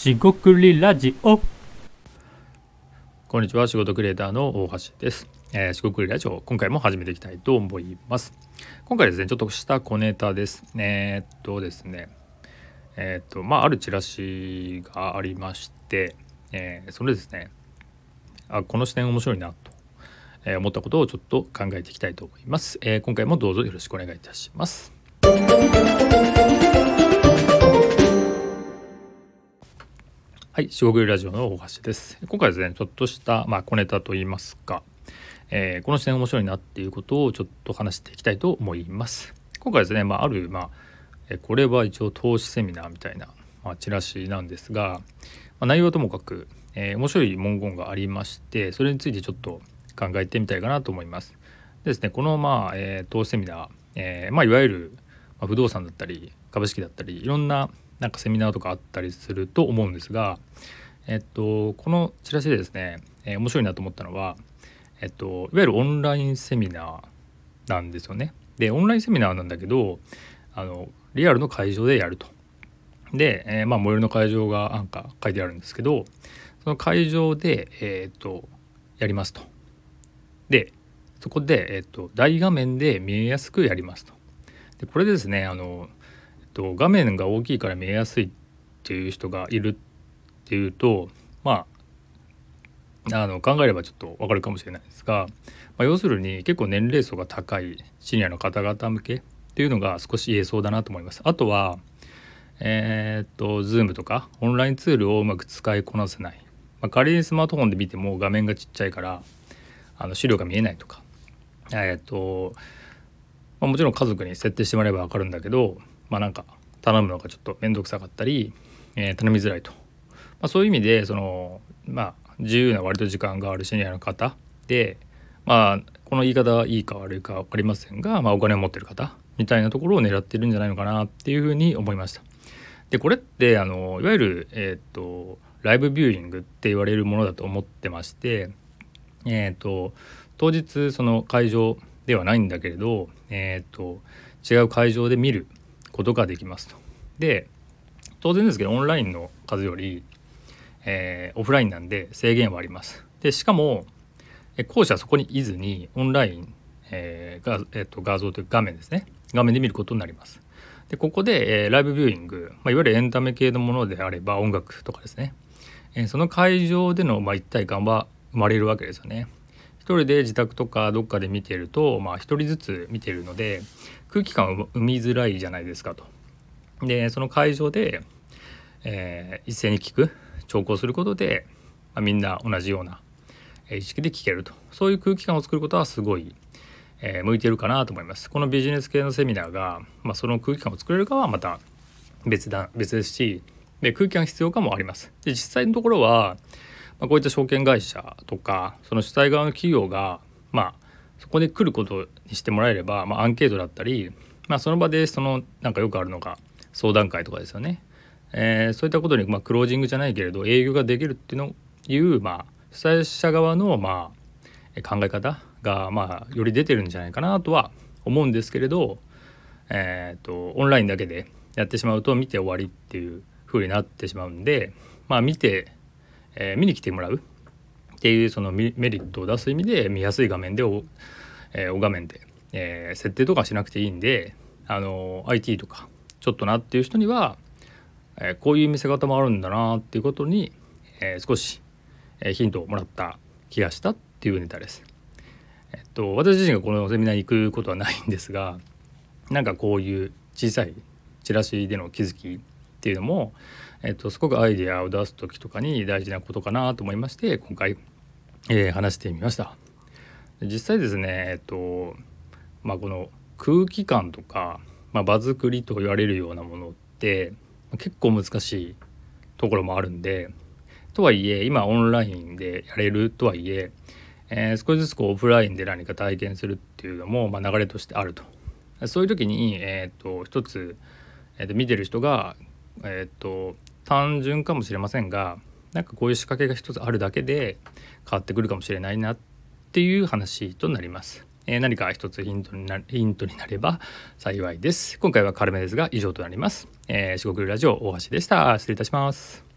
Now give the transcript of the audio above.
しごくりラジオ。こんにちは。仕事クリエイターの大橋です、えー、しごくりラジオ今回も始めていきたいと思います。今回ですねちょっとした小ネタです。えー、っとですね。えー、っとまああるチラシがありまして、えーそれですね。あこの視点面白いなとえー思ったことをちょっと考えていきたいと思います、えー今回もどうぞよろしくお願いいたします。はい、四国ラジオの大橋です。今回ですね、ちょっとした、まあ、小ネタといいますか、えーこの視点面白いなっていうことをちょっと話していきたいと思います。今回ですね、まあ、ある、まあ、えこれは一応投資セミナーみたいな、まあ、チラシなんですが、まあ、内容はともかく、えー面白い文言がありまして、それについてちょっと考えてみたいかなと思います。でですね、この、まあえー投資セミナー、えーまあ、いわゆる、まあ不動産だったり株式だったりいろんななんかセミナーとかあったりすると思うんですが、えっと、このチラシでですね、えー面白いなと思ったのは、えっと、いわゆるオンラインセミナーなんですよね。でオンラインセミナーなんだけどあのリアルの会場でやると。で、えーまあ、最寄りの会場がなんか書いてあるんですけどその会場で、えーっとやりますと。でそこで、えっと大画面で見えやすくやりますと。でこれでですねあの、と、画面が大きいから見えやすいっていう人がいるっていうとまああの考えればちょっとわかるかもしれないですが、まあ、要するに結構年齢層が高いシニアの方々向けっていうのが少し言えそうだなと思います。あとはえーっと Zoom とかオンラインツールをうまく使いこなせない、まあ、仮にスマートフォンで見ても画面がちっちゃいからあの資料が見えないとかえーっとまあ、もちろん家族に設定してもらえば分かるんだけどまあなんか頼むのがちょっと面倒くさかったり、えー頼みづらいと、まあ、そういう意味でそのまあ自由な割と時間があるシニアの方でまあこの言い方はいいか悪いか分かりませんが、まあ、お金を持ってる方みたいなところを狙ってるんじゃないのかなっていうふうに思いました。でこれってあのいわゆる、えーとライブビューイングって言われるものだと思ってまして、えーと当日その会場ではないんだけれど、えー、と違う会場で見ることができますと。で当然ですけどオンラインの数より、えーオフラインなんで制限はあります。でしかもえ後者はそこにいずにオンライン、えーがえー、と画像という画面ですね画面で見ることになります。でここで、えーライブビューイング、まあ、いわゆるエンタメ系のものであれば音楽とかですね、えーその会場での、まあ、一体感は生まれるわけですよね。一人で自宅とかどっかで見てるとまあ一人ずつ見てるので空気感を生みづらいじゃないですかと。でその会場で、えー一斉に聞く聴講することで、まあ、みんな同じような意識で聞けるとそういう空気感を作ることはすごい、えー向いてるかなと思います。このビジネス系のセミナーが、まあ、その空気感を作れるかはまた別だ別ですしで空気感必要かもあります。で実際のところはまあ、こういった証券会社とかその主催側の企業がまあそこで来ることにしてもらえれば、まあ、アンケートだったり、まあ、その場でそのなんかよくあるのが相談会とかですよね、えーそういったことに、まあ、クロージングじゃないけれど営業ができるっていうのいう、まあ、主催者側の、まあ、考え方が、まあ、より出てるんじゃないかなとは思うんですけれど、えー、とオンラインだけでやってしまうと見て終わりっていう風になってしまうんで、まあ、見てえー見に来てもらうっていうそのメリットを出す意味で見やすい画面でお,、えーお画面で、えー設定とかしなくていいんで、あの IT とかちょっとなっていう人には、えーこういう見せ方もあるんだなっていうことに、えー少し、えーヒントをもらった気がしたっていうネタです。えっと私自身がこのセミナーに行くことはないんですがなんかこういう小さいチラシでの気づきっていうのも、えっと、すごくアイデアを出す時とかに大事なことかなと思いまして今回、えー話してみました。実際ですね、えっとまあ、この空気感とか、まあ、場作りと言われるようなものって結構難しいところもあるんでとはいえ今オンラインでやれるとはいええー少しずつこうオフラインで何か体験するっていうのも、まあ、流れとしてあると。そういう時に、えー、と一つ、えー、と見てる人が、えー、と単純かもしれませんがなんかこういう仕掛けが一つあるだけで変わってくるかもしれないなっていう話となります。えー何か一つヒントになヒントになれば幸いです。今回は軽めですが以上となります。えー、四国ラジオ大橋でした。失礼いたします。